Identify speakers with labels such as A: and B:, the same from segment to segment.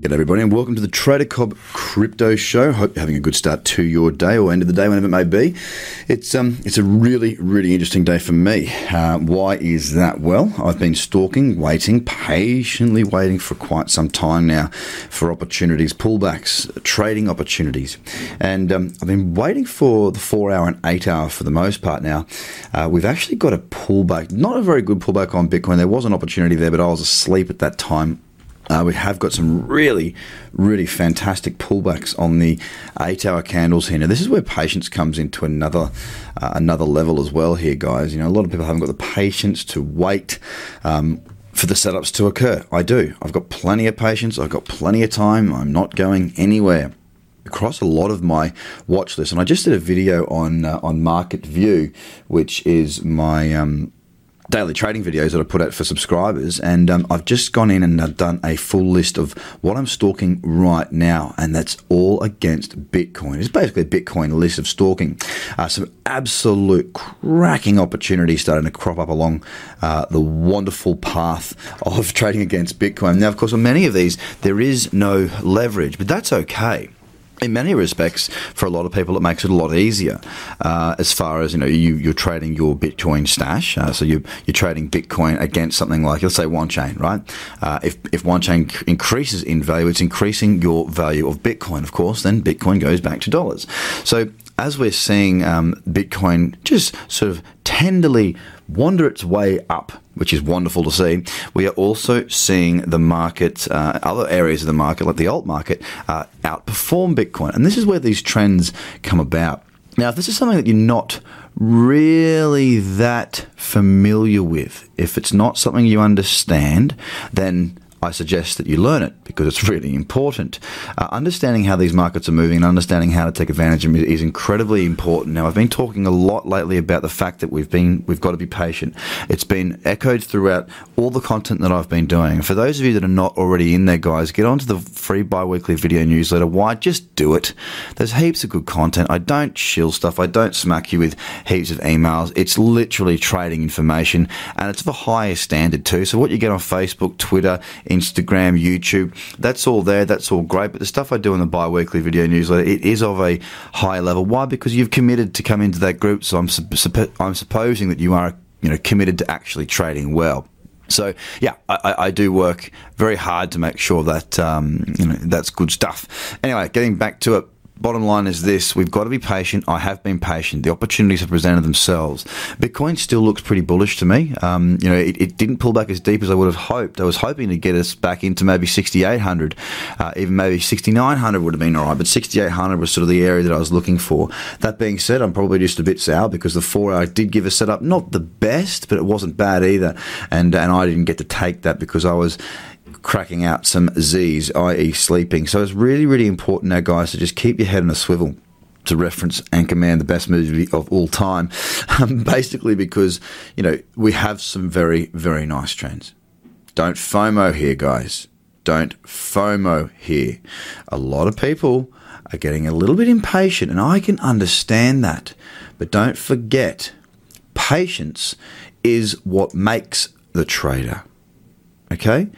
A: G'day everybody and welcome to the Trader Cobb Crypto Show. Hope you're having a good start to your day or end of the day, whenever it may be. It's um, it's a really, really interesting day for me. Uh, why is that? Well, I've been stalking, waiting, patiently waiting for quite some time now for opportunities, pullbacks, trading opportunities, and um, I've been waiting for the four hour and eight hour for the most part. Now, uh, we've actually got a pullback, not a very good pullback on Bitcoin. There was an opportunity there, but I was asleep at that time. Uh, we have got some really, really fantastic pullbacks on the eight-hour candles here. Now, this is where patience comes into another uh, another level as well. Here, guys, you know, a lot of people haven't got the patience to wait. Um, for the setups to occur. I do. I've got plenty of patience. I've got plenty of time. I'm not going anywhere across a lot of my watch list, and I just did a video on uh, on Market View, which is my um, daily trading videos that I put out for subscribers, and um, I've just gone in and I've done a full list of what I'm stalking right now, and that's all against Bitcoin. It's basically a Bitcoin list of stalking. Uh, some absolute cracking opportunities starting to crop up along uh, the wonderful path of trading against Bitcoin. Now, of course, on many of these, there is no leverage, but that's okay in many respects, for a lot of people, it makes it a lot easier. Uh, as far as you know, you, are trading your Bitcoin stash, uh, so you, you're trading Bitcoin against something like, let's say, Wanchain, right? Uh, if if Wanchain increases in value, it's increasing your value of Bitcoin. Of course, then Bitcoin goes back to dollars. So as we're seeing um, Bitcoin just sort of tenderly wander its way up, which is wonderful to see. We are also seeing the market, uh, other areas of the market, like the alt market, uh, outperform Bitcoin. And this is where these trends come about. Now, if this is something that you're not really that familiar with, if it's not something you understand, then I suggest that you learn it because it's really important. Uh, understanding how these markets are moving and understanding how to take advantage of them is incredibly important. Now, I've been talking a lot lately about the fact that we've been we've got to be patient. It's been echoed throughout all the content that I've been doing. For those of you that are not already in there, guys, get onto the free bi-weekly video newsletter. Why? Just do it. There's heaps of good content. I don't shill stuff. I don't smack you with heaps of emails. It's literally trading information, and it's of a higher standard too. So what you get on Facebook, Twitter Instagram, YouTube. That's all there. That's all great. But the stuff I do in the bi-weekly video newsletter, it is of a high level. Why? Because you've committed to come into that group. So I'm, I'm supposing that you are, you know, committed to actually trading well. So yeah, I, I, do work very hard to make sure that um, you know that's good stuff. Anyway, getting back to it bottom line is this we've got to be patient. I have been patient. The opportunities have presented themselves. Bitcoin still looks pretty bullish to me. Um, you know, it, it, didn't pull back as deep as I would have hoped. I was hoping to get us back into maybe 6,800, uh, even maybe 6,900 would have been all right, but 6,800 was sort of the area that I was looking for. That being said, I'm probably just a bit sour because the four hour did give a setup, not the best, but it wasn't bad either. And, and I didn't get to take that because I was cracking out some Z's, i.e., sleeping. So it's really, really important now, guys, to just keep your head on a swivel. To reference Anchorman, the best movie of all time, um, basically because you know we have some very, very nice trends. Don't FOMO here, guys. Don't FOMO here. A lot of people are getting a little bit impatient, and I can understand that. But don't forget, patience is what makes the trader. Okay?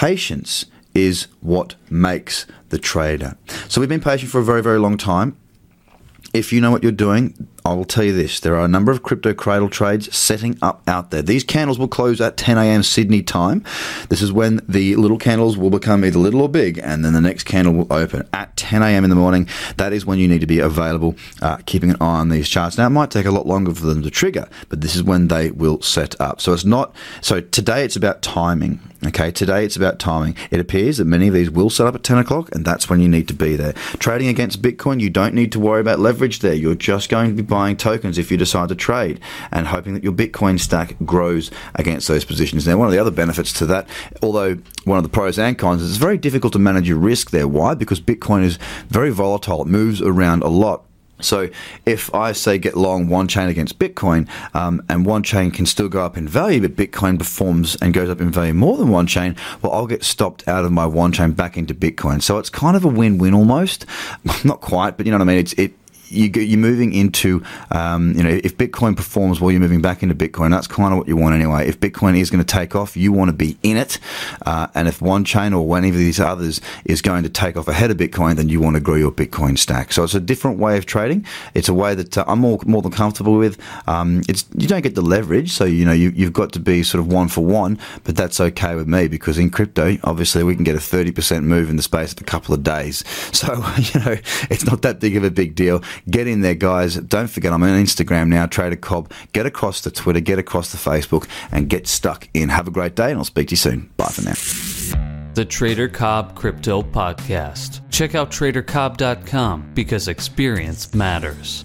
A: Patience is what makes the trader. So we've been patient for a very, very long time. If you know what you're doing, I will tell you this there are a number of crypto cradle trades setting up out there. These candles will close at 10 a.m. Sydney time. This is when the little candles will become either little or big, and then the next candle will open at 10 a.m. in the morning. That is when you need to be available, uh, keeping an eye on these charts. Now, it might take a lot longer for them to trigger, but this is when they will set up. So it's not, so today it's about timing. Okay, today it's about timing. It appears that many of these will set up at 10 o'clock, and that's when you need to be there. Trading against Bitcoin, you don't need to worry about leverage there. You're just going to be buying tokens if you decide to trade and hoping that your Bitcoin stack grows against those positions. Now, one of the other benefits to that, although one of the pros and cons, is it's very difficult to manage your risk there. Why? Because Bitcoin is very volatile, it moves around a lot. So if I say get long Wanchain against Bitcoin, um, and Wanchain can still go up in value, but Bitcoin performs and goes up in value more than Wanchain, well, I'll get stopped out of my Wanchain back into Bitcoin. So it's kind of a win-win almost. Not quite, but you know what I mean. It's it you you're moving into, um, you know, if Bitcoin performs well, you're moving back into Bitcoin. That's kind of what you want anyway. If Bitcoin is going to take off, you want to be in it. Uh, and if Wanchain or one of these others is going to take off ahead of Bitcoin, then you want to grow your Bitcoin stack. So it's a different way of trading. It's a way that uh, I'm more more than comfortable with. Um, it's you don't get the leverage, so you know you, you've got to be sort of one for one, but that's okay with me because in crypto, obviously, we can get a 30% move in the space of a couple of days. So you know it's not that big of a big deal Get in there, guys. Don't forget, I'm on Instagram now, Trader Cobb. Get across the Twitter, get across the Facebook, and get stuck in. Have a great day, and I'll speak to you soon. Bye for now.
B: The Trader Cobb Crypto Podcast. Check out tradercobb.com because experience matters.